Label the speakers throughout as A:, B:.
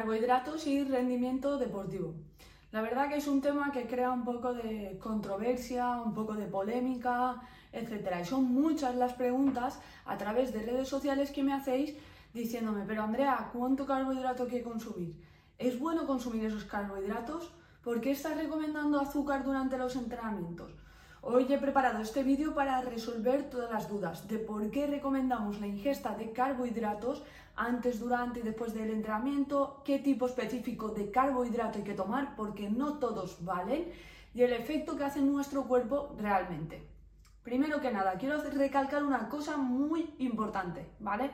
A: Carbohidratos y rendimiento deportivo. La verdad que es un tema que crea un poco de controversia, un poco de polémica, etc. Y son muchas las preguntas a través de redes sociales que me hacéis diciéndome, pero Andrea, ¿cuánto carbohidrato hay que consumir? ¿Es bueno consumir esos carbohidratos? ¿Por qué estás recomendando azúcar durante los entrenamientos? Hoy he preparado este vídeo para resolver todas las dudas de por qué recomendamos la ingesta de carbohidratos antes, durante y después del entrenamiento, qué tipo específico de carbohidrato hay que tomar porque no todos valen y el efecto que hace en nuestro cuerpo realmente. Primero que nada, quiero recalcar una cosa muy importante, ¿vale?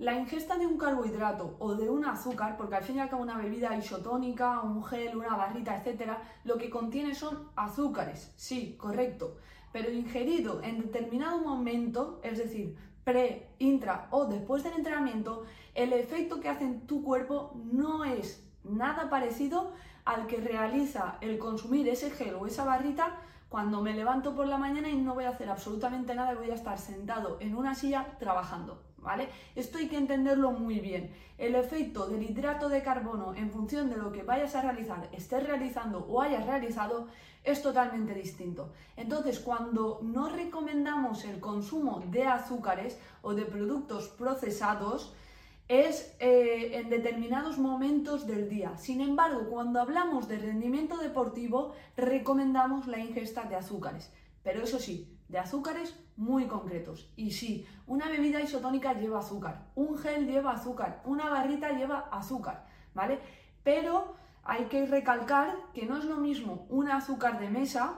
A: La ingesta de un carbohidrato o de un azúcar, porque al fin y al cabo una bebida isotónica, un gel, una barrita, etcétera, lo que contiene son azúcares, sí, correcto, pero ingerido en determinado momento, es decir, pre, intra o después del entrenamiento, el efecto que hace en tu cuerpo no es nada parecido al que realiza el consumir ese gel o esa barrita cuando me levanto por la mañana y no voy a hacer absolutamente nada y voy a estar sentado en una silla trabajando. ¿Vale? Esto hay que entenderlo muy bien. El efecto del hidrato de carbono en función de lo que vayas a realizar, estés realizando o hayas realizado, es totalmente distinto. Entonces, cuando no recomendamos el consumo de azúcares o de productos procesados, es eh, en determinados momentos del día. Sin embargo, cuando hablamos de rendimiento deportivo, recomendamos la ingesta de azúcares. Pero eso sí, de azúcares muy concretos. Y sí, una bebida isotónica lleva azúcar, un gel lleva azúcar, una barrita lleva azúcar, ¿vale? Pero hay que recalcar que no es lo mismo un azúcar de mesa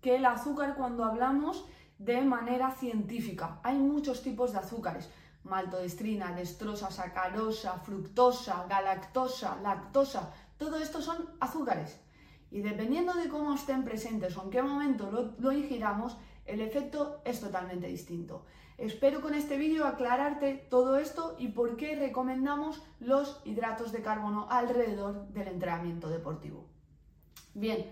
A: que el azúcar cuando hablamos de manera científica. Hay muchos tipos de azúcares. Maltodestrina, destrosa, sacarosa, fructosa, galactosa, lactosa. Todo esto son azúcares. Y dependiendo de cómo estén presentes o en qué momento lo, lo ingiramos, el efecto es totalmente distinto. Espero con este vídeo aclararte todo esto y por qué recomendamos los hidratos de carbono alrededor del entrenamiento deportivo. Bien,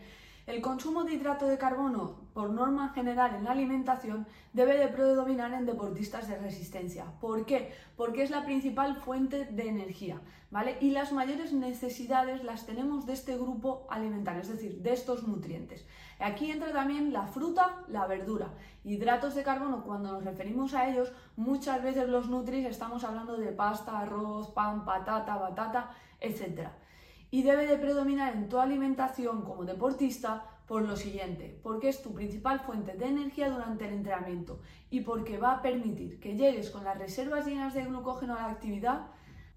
A: el consumo de hidrato de carbono, por norma general en la alimentación, debe de predominar en deportistas de resistencia. ¿Por qué? Porque es la principal fuente de energía, ¿vale? Y las mayores necesidades las tenemos de este grupo alimentario, es decir, de estos nutrientes. Aquí entra también la fruta, la verdura. Hidratos de carbono, cuando nos referimos a ellos, muchas veces los nutris estamos hablando de pasta, arroz, pan, patata, batata, etcétera y debe de predominar en tu alimentación como deportista por lo siguiente, porque es tu principal fuente de energía durante el entrenamiento y porque va a permitir que llegues con las reservas llenas de glucógeno a la actividad,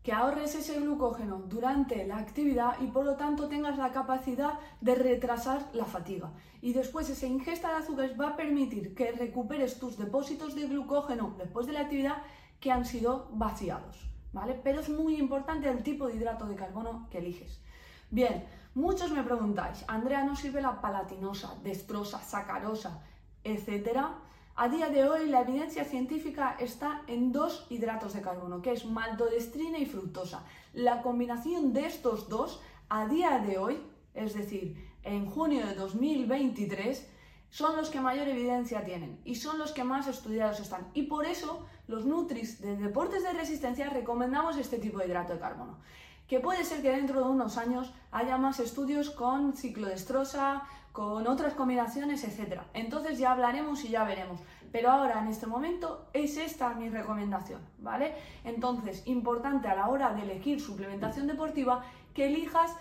A: que ahorres ese glucógeno durante la actividad y por lo tanto tengas la capacidad de retrasar la fatiga. Y después esa ingesta de azúcares va a permitir que recuperes tus depósitos de glucógeno después de la actividad que han sido vaciados. ¿Vale? Pero es muy importante el tipo de hidrato de carbono que eliges. Bien, muchos me preguntáis, Andrea, ¿no sirve la palatinosa, destrosa, sacarosa, etcétera? A día de hoy la evidencia científica está en dos hidratos de carbono, que es maltodestrina y fructosa. La combinación de estos dos, a día de hoy, es decir, en junio de 2023, son los que mayor evidencia tienen y son los que más estudiados están. Y por eso los Nutris de deportes de resistencia recomendamos este tipo de hidrato de carbono que puede ser que dentro de unos años haya más estudios con ciclodestrosa, con otras combinaciones, etc. Entonces ya hablaremos y ya veremos. Pero ahora, en este momento, es esta mi recomendación, ¿vale? Entonces, importante a la hora de elegir suplementación deportiva que elijas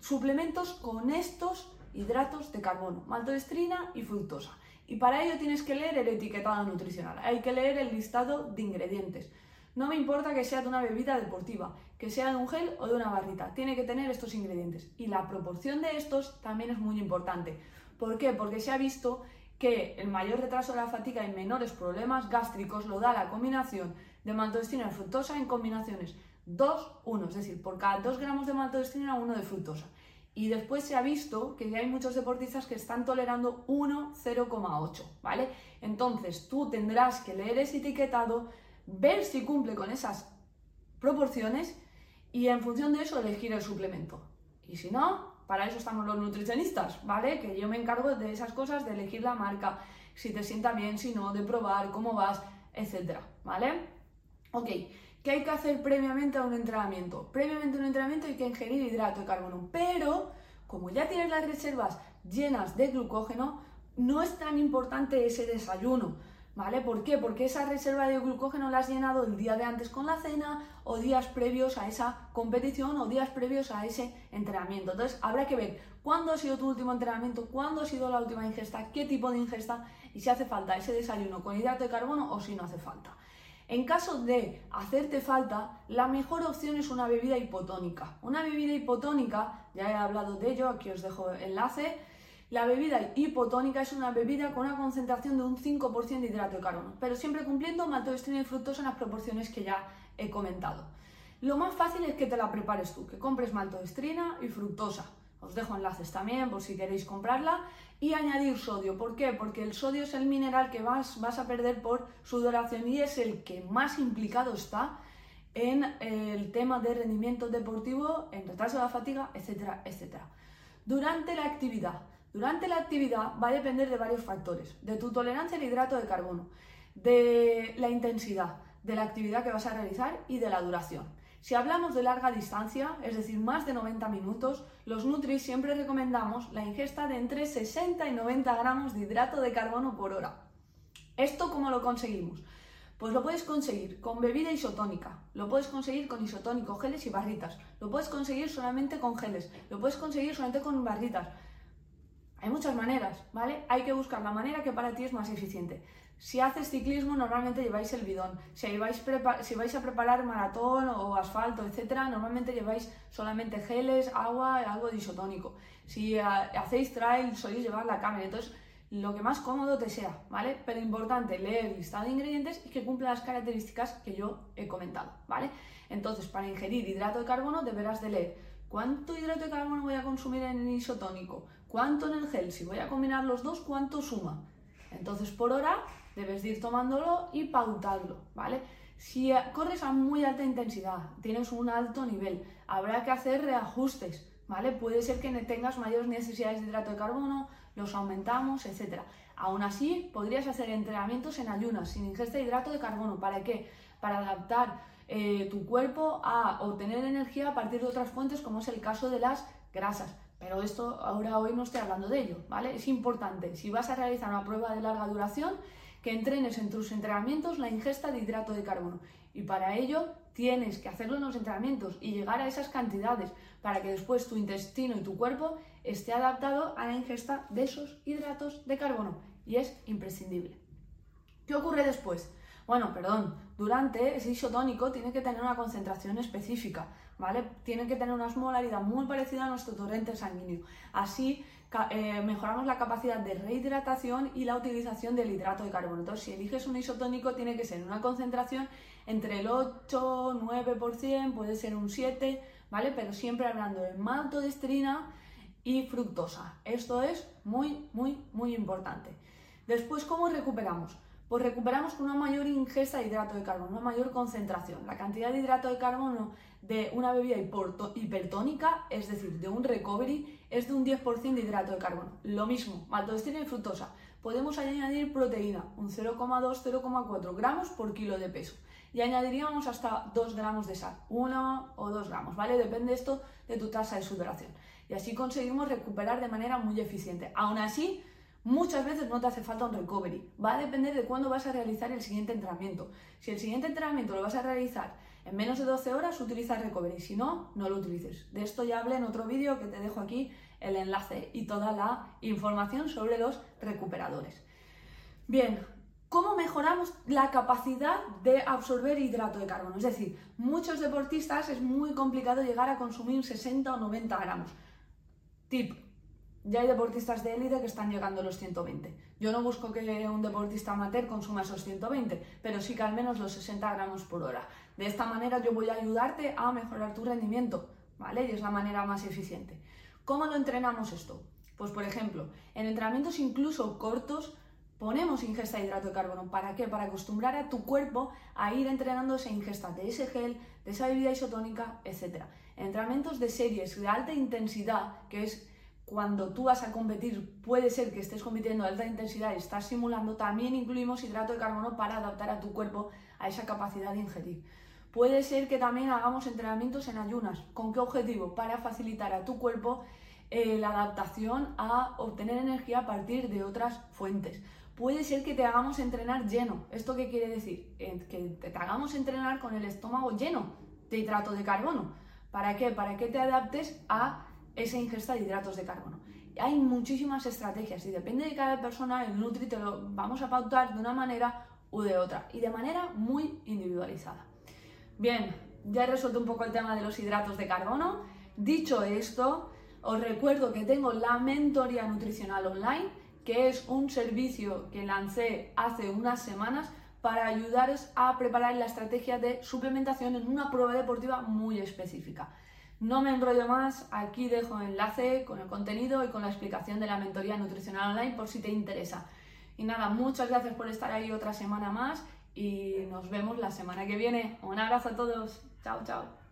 A: suplementos con estos hidratos de carbono, maltodextrina y fructosa. Y para ello tienes que leer el etiquetado nutricional, hay que leer el listado de ingredientes. No me importa que sea de una bebida deportiva, que sea de un gel o de una barrita, tiene que tener estos ingredientes. Y la proporción de estos también es muy importante. ¿Por qué? Porque se ha visto que el mayor retraso de la fatiga y menores problemas gástricos lo da la combinación de maltodextrina y fructosa en combinaciones 2-1, es decir, por cada 2 gramos de maltodextrina, 1 de fructosa. Y después se ha visto que ya hay muchos deportistas que están tolerando 1, 0,8, ¿vale? Entonces tú tendrás que leer ese etiquetado, ver si cumple con esas proporciones y en función de eso elegir el suplemento. Y si no, para eso estamos los nutricionistas, ¿vale? Que yo me encargo de esas cosas, de elegir la marca, si te sienta bien, si no, de probar, cómo vas, etcétera, ¿vale? Ok, ¿Qué hay que hacer previamente a un entrenamiento? Previamente a un entrenamiento hay que ingerir hidrato de carbono, pero como ya tienes las reservas llenas de glucógeno, no es tan importante ese desayuno, ¿vale? ¿Por qué? Porque esa reserva de glucógeno la has llenado el día de antes con la cena o días previos a esa competición o días previos a ese entrenamiento. Entonces habrá que ver cuándo ha sido tu último entrenamiento, cuándo ha sido la última ingesta, qué tipo de ingesta y si hace falta ese desayuno con hidrato de carbono o si no hace falta. En caso de hacerte falta, la mejor opción es una bebida hipotónica. Una bebida hipotónica, ya he hablado de ello, aquí os dejo el enlace. La bebida hipotónica es una bebida con una concentración de un 5% de hidrato de carbono, pero siempre cumpliendo maltodextrina y fructosa en las proporciones que ya he comentado. Lo más fácil es que te la prepares tú, que compres maltodextrina y fructosa. Os dejo enlaces también por si queréis comprarla y añadir sodio. ¿Por qué? Porque el sodio es el mineral que vas, a perder por sudoración y es el que más implicado está en el tema de rendimiento deportivo, en retraso de la fatiga, etcétera, etcétera. Durante la actividad. Durante la actividad va a depender de varios factores, de tu tolerancia al hidrato de carbono, de la intensidad de la actividad que vas a realizar y de la duración. Si hablamos de larga distancia, es decir, más de 90 minutos, los Nutri siempre recomendamos la ingesta de entre 60 y 90 gramos de hidrato de carbono por hora. ¿Esto cómo lo conseguimos? Pues lo puedes conseguir con bebida isotónica, lo puedes conseguir con isotónico, geles y barritas, lo puedes conseguir solamente con geles, lo puedes conseguir solamente con barritas. Muchas maneras, ¿vale? Hay que buscar la manera que para ti es más eficiente. Si haces ciclismo, normalmente lleváis el bidón. Si vais, a preparar maratón o asfalto, etcétera, normalmente lleváis solamente geles, agua, algo de isotónico. Si hacéis trail, soléis llevar la cámara. Entonces, lo que más cómodo te sea, ¿vale? Pero importante leer el listado de ingredientes y que cumpla las características que yo he comentado, ¿vale? Entonces, para ingerir hidrato de carbono deberás de leer cuánto hidrato de carbono voy a consumir en el isotónico, cuánto en el gel, si voy a combinar los dos, cuánto suma. Entonces, por hora debes de ir tomándolo y pautarlo, ¿vale? Si corres a muy alta intensidad, tienes un alto nivel, habrá que hacer reajustes, ¿vale? Puede ser que tengas mayores necesidades de hidrato de carbono, los aumentamos, etc. Aún así, podrías hacer entrenamientos en ayunas, sin ingesta de hidrato de carbono. ¿Para qué? Para adaptar eh, tu cuerpo a obtener energía a partir de otras fuentes, como es el caso de las grasas. Pero esto ahora hoy no estoy hablando de ello, ¿vale? Es importante, si vas a realizar una prueba de larga duración, que entrenes en tus entrenamientos la ingesta de hidrato de carbono. Y para ello tienes que hacerlo en los entrenamientos y llegar a esas cantidades para que después tu intestino y tu cuerpo esté adaptado a la ingesta de esos hidratos de carbono. Y es imprescindible. ¿Qué ocurre después? Bueno, perdón, durante ese isotónico tiene que tener una concentración específica, ¿vale? Tiene que tener una osmolaridad muy parecida a nuestro torrente sanguíneo. Así eh, mejoramos la capacidad de rehidratación y la utilización del hidrato de carbono. Entonces, si eliges un isotónico, tiene que ser una concentración entre el 8, 9%, puede ser un 7%, ¿vale? Pero siempre hablando de maltodextrina y fructosa. Esto es muy, muy, muy importante. Después, ¿cómo recuperamos? Pues recuperamos con una mayor ingesta de hidrato de carbono, una mayor concentración. La cantidad de hidrato de carbono de una bebida hipertónica, es decir, de un recovery, es de un 10% de hidrato de carbono. Lo mismo, maltodextrina y fructosa. Podemos añadir proteína, un 0,2-0,4 gramos por kilo de peso. Y añadiríamos hasta 2 gramos de sal, 1 o 2 gramos, ¿vale? Depende esto de tu tasa de sudoración. Y así conseguimos recuperar de manera muy eficiente. Aún así, Muchas veces no te hace falta un recovery. Va a depender de cuándo vas a realizar el siguiente entrenamiento. Si el siguiente entrenamiento lo vas a realizar en menos de 12 horas, utiliza recovery. Si no, no lo utilices. De esto ya hablé en otro vídeo que te dejo aquí el enlace y toda la información sobre los recuperadores. Bien, ¿cómo mejoramos la capacidad de absorber hidrato de carbono? Es decir, muchos deportistas es muy complicado llegar a consumir 60 o 90 gramos. Tip, ya hay deportistas de élite que están llegando a los 120. Yo no busco que un deportista amateur consuma esos 120, pero sí que al menos los 60 gramos por hora. De esta manera yo voy a ayudarte a mejorar tu rendimiento, ¿vale? Y es la manera más eficiente. ¿Cómo lo entrenamos esto? Pues por ejemplo, en entrenamientos incluso cortos ponemos ingesta de hidrato de carbono. ¿Para qué? Para acostumbrar a tu cuerpo a ir entrenando esa ingesta de ese gel, de esa bebida isotónica, etc. entrenamientos de series de alta intensidad, que es cuando tú vas a competir, puede ser que estés compitiendo a alta intensidad y estás simulando, también incluimos hidrato de carbono para adaptar a tu cuerpo a esa capacidad de ingerir. Puede ser que también hagamos entrenamientos en ayunas. ¿Con qué objetivo? Para facilitar a tu cuerpo eh, la adaptación a obtener energía a partir de otras fuentes. Puede ser que te hagamos entrenar lleno. ¿Esto qué quiere decir? Eh, que te hagamos entrenar con el estómago lleno de hidrato de carbono. ¿Para qué? Para que te adaptes a esa ingesta de hidratos de carbono. Hay muchísimas estrategias y depende de cada persona, el Nutri te lo vamos a pautar de una manera u de otra y de manera muy individualizada. Bien, ya he resuelto un poco el tema de los hidratos de carbono. Dicho esto, os recuerdo que tengo la mentoría nutricional online, que es un servicio que lancé hace unas semanas para ayudaros a preparar la estrategia de suplementación en una prueba deportiva muy específica. No me enrollo más, aquí dejo enlace con el contenido y con la explicación de la mentoría nutricional online por si te interesa. Y nada, muchas gracias por estar ahí otra semana más y nos vemos la semana que viene. Un abrazo a todos. Chao, chao.